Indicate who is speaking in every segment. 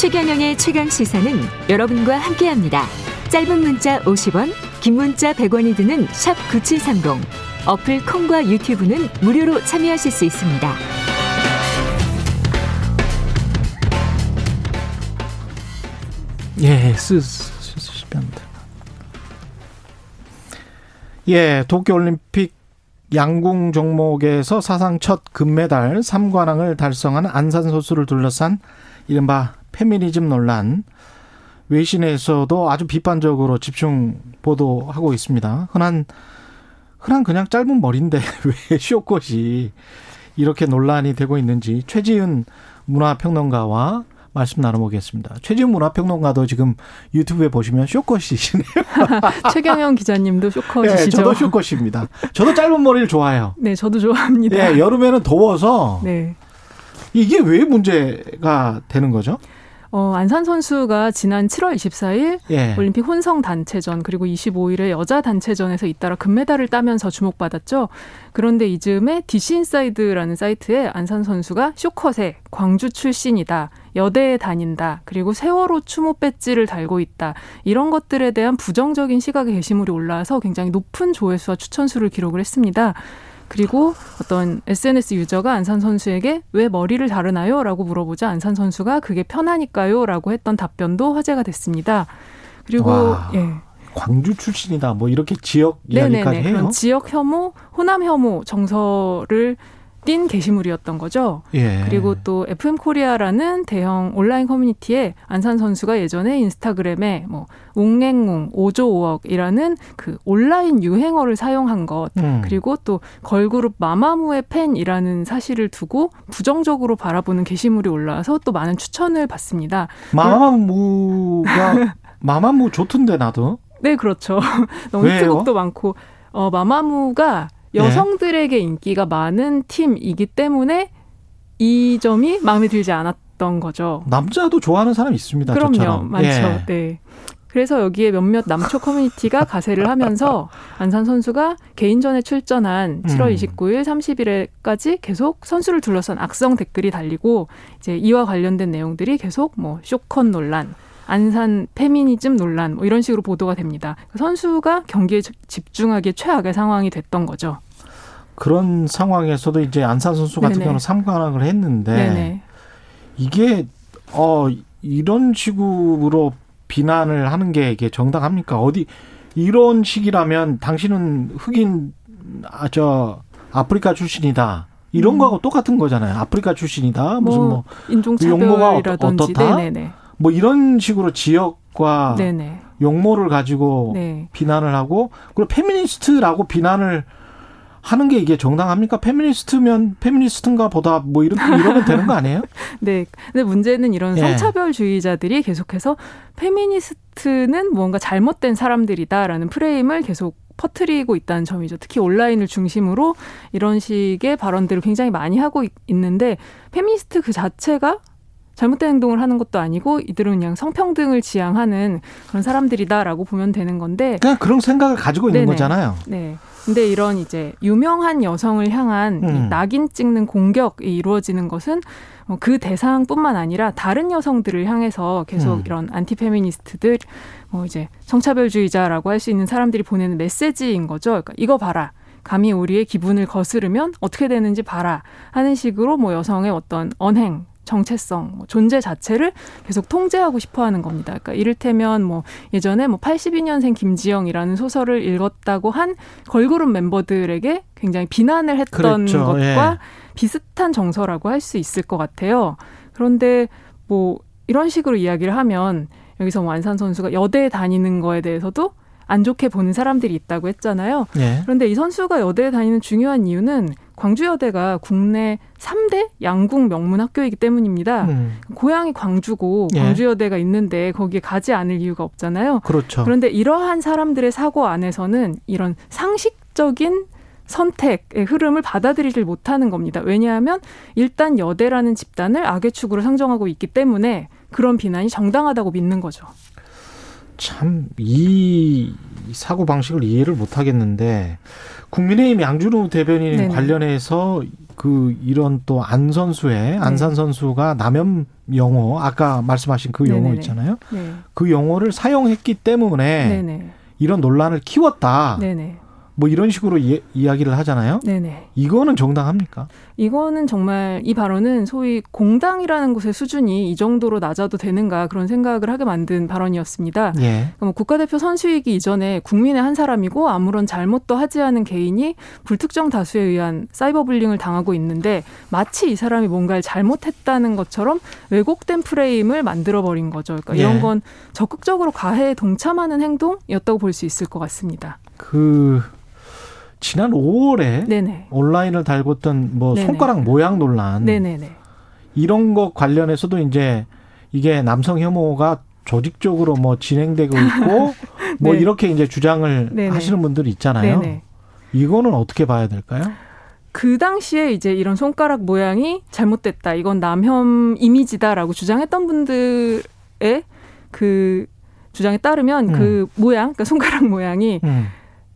Speaker 1: 최경영의 최강 시사는 여러분과 함께합니다. 짧은 문자 50원, 긴 문자 100원이 드는 샵 9730. 어플 콩과 유튜브는 무료로 참여하실 수 있습니다.
Speaker 2: 예, 쓰, 쓰, 쓰시면 됩니다. 예, 도쿄 올림픽 양궁 종목에서 사상 첫 금메달 3관왕을 달성한 안산 선수를 둘러싼 이른바 페미니즘 논란 외신에서도 아주 비판적으로 집중 보도하고 있습니다. 흔한 흔한 그냥 짧은 머리인데 왜 쇼컷이 이렇게 논란이 되고 있는지 최지은 문화평론가와 말씀 나눠보겠습니다. 최지은 문화평론가도 지금 유튜브에 보시면 쇼컷이시네요.
Speaker 3: 최경영 기자님도 쇼컷이시죠? 네,
Speaker 2: 저도 쇼컷입니다. 저도 짧은 머리를 좋아해요.
Speaker 3: 네, 저도 좋아합니다.
Speaker 2: 네, 여름에는 더워서 네. 이게 왜 문제가 되는 거죠?
Speaker 3: 어, 안산 선수가 지난 7월 24일 예. 올림픽 혼성 단체전 그리고 25일에 여자 단체전에서 잇따라 금메달을 따면서 주목받았죠. 그런데 이즈음에 디시인사이드라는 사이트에 안산 선수가 숏컷에 광주 출신이다. 여대에 다닌다. 그리고 세월호 추모 배지를 달고 있다. 이런 것들에 대한 부정적인 시각의 게시물이 올라와서 굉장히 높은 조회수와 추천수를 기록을 했습니다. 그리고 어떤 SNS 유저가 안산 선수에게 왜 머리를 자르나요? 라고 물어보자 안산 선수가 그게 편하니까요? 라고 했던 답변도 화제가 됐습니다. 그리고 와. 예.
Speaker 2: 광주 출신이다. 뭐 이렇게 지역 이야기까지 네네네. 해요. 그런
Speaker 3: 지역 혐오, 호남 혐오 정서를 띈 게시물이었던 거죠. 예. 그리고 또 FM 코리아라는 대형 온라인 커뮤니티에 안산 선수가 예전에 인스타그램에 뭐 웅앵웅 5조 5억이라는 그 온라인 유행어를 사용한 것 음. 그리고 또 걸그룹 마마무의 팬이라는 사실을 두고 부정적으로 바라보는 게시물이 올라와서 또 많은 추천을 받습니다.
Speaker 2: 마마무가 마마무 좋던데 나도.
Speaker 3: 네, 그렇죠. 너무 히트곡도 많고 어 마마무가 네. 여성들에게 인기가 많은 팀이기 때문에 이 점이 마음에 들지 않았던 거죠.
Speaker 2: 남자도 좋아하는 사람이 있습니다.
Speaker 3: 그럼요,
Speaker 2: 저처럼.
Speaker 3: 많죠. 예. 네. 그래서 여기에 몇몇 남초 커뮤니티가 가세를 하면서 안산 선수가 개인전에 출전한 7월 29일, 30일에까지 계속 선수를 둘러싼 악성 댓글이 달리고 이제 이와 관련된 내용들이 계속 뭐 쇼컷 논란, 안산 페미니즘 논란 뭐 이런 식으로 보도가 됩니다. 그 선수가 경기에 집중하기에 최악의 상황이 됐던 거죠.
Speaker 2: 그런 상황에서도 이제 안산 선수 같은 네네. 경우는 삼관왕을 했는데 네네. 이게 어 이런 식으로 비난을 하는 게 이게 정당합니까? 어디 이런 식이라면 당신은 흑인 아 저 아프리카 출신이다. 이런 음. 거하고 똑같은 거잖아요. 아프리카 출신이다. 무슨 뭐, 뭐
Speaker 3: 인종차별이라든지 어떻다? 네네네.
Speaker 2: 뭐 이런 식으로 지역과 네네. 용모를 가지고 네. 비난을 하고 그리고 페미니스트라고 비난을 하는 게 이게 정당합니까? 페미니스트면 페미니스트인가 보다 뭐 이렇게 이러면 되는 거 아니에요?
Speaker 3: 네. 근데 문제는 이런 예. 성차별주의자들이 계속해서 페미니스트는 뭔가 잘못된 사람들이다라는 프레임을 계속 퍼트리고 있다는 점이죠. 특히 온라인을 중심으로 이런 식의 발언들을 굉장히 많이 하고 있는데 페미니스트 그 자체가 잘못된 행동을 하는 것도 아니고 이들은 그냥 성평등을 지향하는 그런 사람들이다라고 보면 되는 건데
Speaker 2: 그냥 그런 생각을 가지고 있는 네네. 거잖아요.
Speaker 3: 네. 근데 이런 이제 유명한 여성을 향한 음. 낙인 찍는 공격이 이루어지는 것은 뭐그 대상뿐만 아니라 다른 여성들을 향해서 계속 음. 이런 안티페미니스트들 뭐 이제 성차별주의자라고 할 수 있는 사람들이 보내는 메시지인 거죠. 그러니까 이거 봐라. 감히 우리의 기분을 거스르면 어떻게 되는지 봐라 하는 식으로 뭐 여성의 어떤 언행 정체성, 뭐 존재 자체를 계속 통제하고 싶어 하는 겁니다. 그러니까 이를테면 뭐 예전에 뭐 82년생 김지영이라는 소설을 읽었다고 한 걸그룹 멤버들에게 굉장히 비난을 했던 그랬죠. 것과 예. 비슷한 정서라고 할 수 있을 것 같아요. 그런데 뭐 이런 식으로 이야기를 하면 여기서 완산 선수가 여대에 다니는 거에 대해서도 안 좋게 보는 사람들이 있다고 했잖아요. 예. 그런데 이 선수가 여대에 다니는 중요한 이유는 광주여대가 국내 3대 양궁 명문 학교이기 때문입니다. 음. 고향이 광주고 예. 광주여대가 있는데 거기에 가지 않을 이유가 없잖아요.
Speaker 2: 그렇죠.
Speaker 3: 그런데 이러한 사람들의 사고 안에서는 이런 상식적인 선택의 흐름을 받아들이질 못하는 겁니다. 왜냐하면 일단 여대라는 집단을 악의 축으로 상정하고 있기 때문에 그런 비난이 정당하다고 믿는 거죠.
Speaker 2: 참, 이 사고 방식을 이해를 못 하겠는데 국민의힘 양준호 대변인 네네. 관련해서 그 이런 또 안 선수의 네. 안산 선수가 남염 영어 아까 말씀하신 그 영어. 있잖아요. 네. 그 영어를 사용했기 때문에 네네. 이런 논란을 키웠다. 뭐 이런 식으로 이, 야기를 하잖아요. 네네. 이거는 정당합니까?
Speaker 3: 이거는 정말 이 발언은 소위 공당이라는 곳의 수준이 이 정도로 낮아도 되는가 그런 생각을 하게 만든 발언이었습니다. 예. 그러니까 뭐 국가대표 선수이기 이전에 국민의 한 사람이고 아무런 잘못도 하지 않은 개인이 불특정 다수에 의한 사이버 불링을 당하고 있는데 마치 이 사람이 뭔가를 잘못했다는 것처럼 왜곡된 프레임을 만들어 버린 거죠. 그러니까 예. 이런 건 적극적으로 가해에 동참하는 행동이었다고 볼 수 있을 것 같습니다.
Speaker 2: 그 지난 5월에 네네. 온라인을 달궜던 뭐 네네. 손가락 모양 논란 네네네. 이런 것 관련해서도 이제 이게 남성 혐오가 조직적으로 뭐 진행되고 있고 뭐 네. 이렇게 이제 주장을 네네. 하시는 분들이 있잖아요. 이거는 어떻게 봐야 될까요?
Speaker 3: 그 당시에 이제 이런 손가락 모양이 잘못됐다. 이건 남혐 이미지다라고 주장했던 분들의 그 주장에 따르면 그 음. 그 모양, 그러니까 손가락 모양이 음.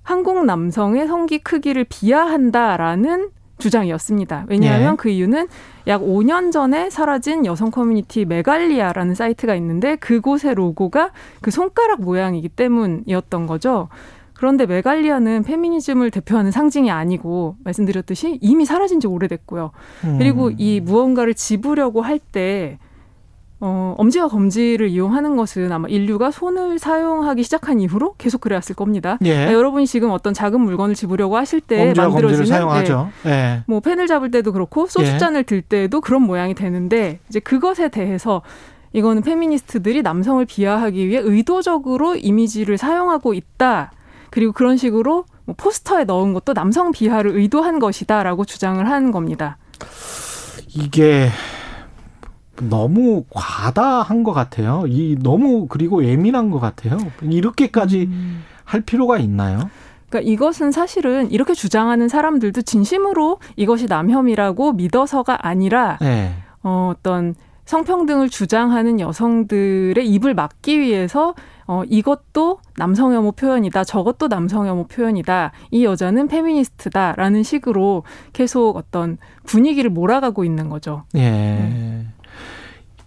Speaker 3: 한국 남성의 성기 크기를 비하한다라는 주장이었습니다. 왜냐하면 예. 그 이유는 약 5년 전에 사라진 여성 커뮤니티 메갈리아라는 사이트가 있는데 그곳의 로고가 그 손가락 모양이기 때문이었던 거죠. 그런데 메갈리아는 페미니즘을 대표하는 상징이 아니고 말씀드렸듯이 이미 사라진 지 오래됐고요. 음. 그리고 이 무언가를 집으려고 할때 어, 엄지와 검지를 이용하는 것은 아마 인류가 손을 사용하기 시작한 이후로 계속 그래왔을 겁니다. 예. 그러니까 여러분이 지금 어떤 작은 물건을 집으려고 하실 때 만들어지는
Speaker 2: 사용하죠. 네, 예.
Speaker 3: 뭐 펜을 잡을 때도 그렇고 소주잔을 예. 들 때도 그런 모양이 되는데 이제 그것에 대해서 이거는 페미니스트들이 남성을 비하하기 위해 의도적으로 이미지를 사용하고 있다. 그리고 그런 식으로 뭐 포스터에 넣은 것도 남성 비하를 의도한 것이다라고 주장을 한 겁니다.
Speaker 2: 이게 너무 과다한 것 같아요. 이 너무 그리고 예민한 것 같아요. 이렇게까지 음. 할 필요가 있나요?
Speaker 3: 그러니까 이것은 사실은 이렇게 주장하는 사람들도 진심으로 이것이 남혐이라고 믿어서가 아니라 네. 어, 어떤 성평등을 주장하는 여성들의 입을 막기 위해서 어, 이것도 남성 혐오 표현이다. 저것도 남성 혐오 표현이다. 이 여자는 페미니스트다라는 식으로 계속 어떤 분위기를 몰아가고 있는 거죠.
Speaker 2: 예. 네.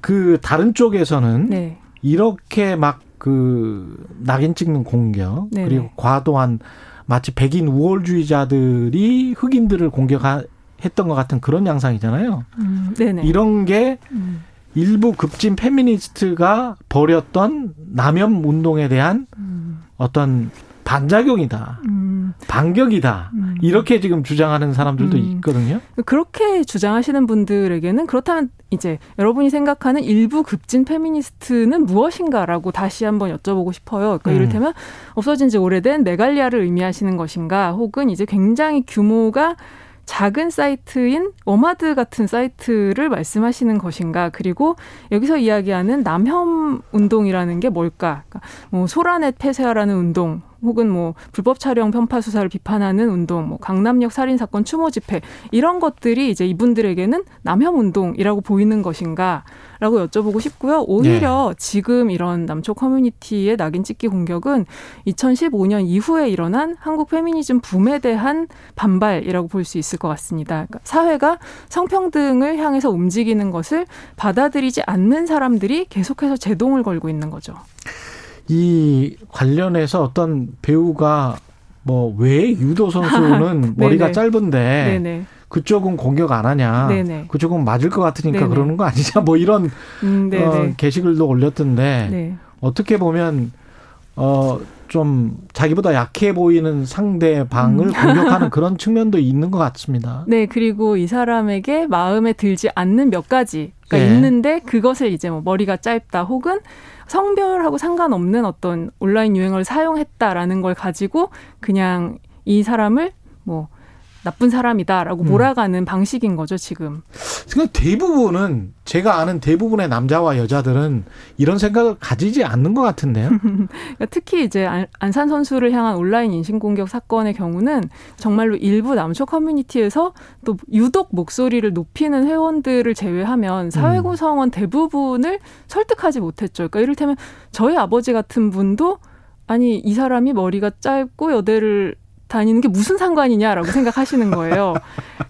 Speaker 2: 그 다른 쪽에서는 네. 이렇게 막 그 낙인 찍는 공격 네네. 그리고 과도한 마치 백인 우월주의자들이 흑인들을 공격했던 것 같은 그런 양상이잖아요. 음, 이런 게 음. 일부 급진 페미니스트가 벌였던 남혐 운동에 대한 음. 어떤 반작용이다. 음. 반격이다. 음. 이렇게 지금 주장하는 사람들도 음. 있거든요.
Speaker 3: 그렇게 주장하시는 분들에게는 그렇다면 이제 여러분이 생각하는 일부 급진 페미니스트는 무엇인가라고 다시 한번 여쭤보고 싶어요. 그러니까 음. 이를테면 없어진 지 오래된 메갈리아를 의미하시는 것인가 혹은 이제 굉장히 규모가 작은 사이트인 워마드 같은 사이트를 말씀하시는 것인가 그리고 여기서 이야기하는 남혐 운동이라는 게 뭘까 그러니까 뭐 소라넷 폐쇄하라는 운동 혹은 뭐 불법 촬영 편파 수사를 비판하는 운동, 뭐 강남역 살인 사건 추모 집회 이런 것들이 이제 이분들에게는 남혐 운동이라고 보이는 것인가라고 여쭤보고 싶고요. 오히려 네. 지금 이런 남초 커뮤니티의 낙인 찍기 공격은 2015년 이후에 일어난 한국 페미니즘 붐에 대한 반발이라고 볼 수 있을 것 같습니다. 그러니까 사회가 성평등을 향해서 움직이는 것을 받아들이지 않는 사람들이 계속해서 제동을 걸고 있는 거죠.
Speaker 2: 이 관련해서 어떤 배우가 뭐 왜 유도 선수는 머리가 짧은데 네네. 그쪽은 공격 안 하냐, 네네. 그쪽은 맞을 것 같으니까 네네. 그러는 거 아니냐, 뭐 이런 음, 어, 게시글도 올렸던데 네. 어떻게 보면 어. 좀 자기보다 약해 보이는 상대방을 음. 공격하는 그런 측면도 있는 것 같습니다.
Speaker 3: 네, 그리고 이 사람에게 마음에 들지 않는 몇 가지가 네. 있는데 그것을 이제 뭐 머리가 짧다 혹은 성별하고 상관없는 어떤 온라인 유행어를 사용했다라는 걸 가지고 그냥 이 사람을 뭐 나쁜 사람이다라고 음. 몰아가는 방식인 거죠 지금.
Speaker 2: 그러니까 대부분은 제가 아는 대부분의 남자와 여자들은 이런 생각을 가지지 않는 것 같은데요.
Speaker 3: 그러니까 특히 이제 안산 선수를 향한 온라인 인신공격 사건의 경우는 정말로 일부 남초 커뮤니티에서 또 유독 목소리를 높이는 회원들을 제외하면 사회 음. 구성원 대부분을 설득하지 못했죠. 그러니까 이를테면 저희 아버지 같은 분도 아니 이 사람이 머리가 짧고 여대를 다니는 게 무슨 상관이냐라고 생각하시는 거예요.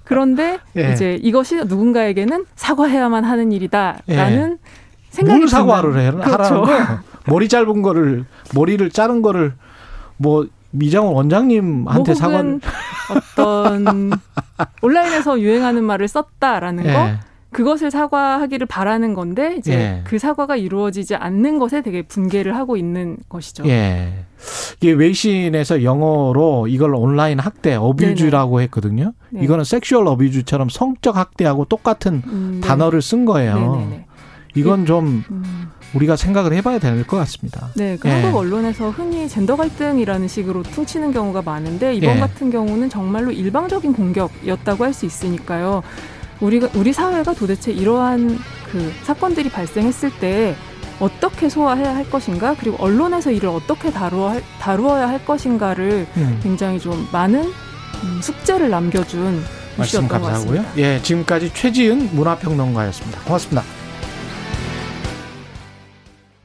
Speaker 3: 그런데 예. 이제 이것이 누군가에게는 사과해야만 하는 일이다라는 예. 생각이 뭘
Speaker 2: 사과를 해 그렇죠. 하라는 머리 짧은 거를 머리를 자른 거를 뭐 미장원 원장님한테 뭐 사과
Speaker 3: 어떤 온라인에서 유행하는 말을 썼다라는 예. 거 그것을 사과하기를 바라는 건데 이제 예. 그 사과가 이루어지지 않는 것에 되게 분개를 하고 있는 것이죠.
Speaker 2: 예. 이게 외신에서 영어로 이걸 온라인 학대 abuse라고 했거든요. 네. 이거는 sexual abuse처럼 성적 학대하고 똑같은 음, 네. 단어를 쓴 거예요. 네네네. 이건 좀 음. 우리가 생각을 해봐야 될 것 같습니다.
Speaker 3: 네, 그 예. 한국 언론에서 흔히 젠더 갈등이라는 식으로 퉁치는 경우가 많은데 이번 예. 같은 경우는 정말로 일방적인 공격이었다고 할 수 있으니까요. 우리가 우리 사회가 도대체 이러한 그 사건들이 발생했을 때 어떻게 소화해야 할 것인가 그리고 언론에서 이를 어떻게 다루어 다루어야 할 것인가를 음. 굉장히 좀 많은 음, 숙제를 남겨준
Speaker 2: 말씀 감사하고요. 예, 지금까지 최지은 문화평론가였습니다. 고맙습니다.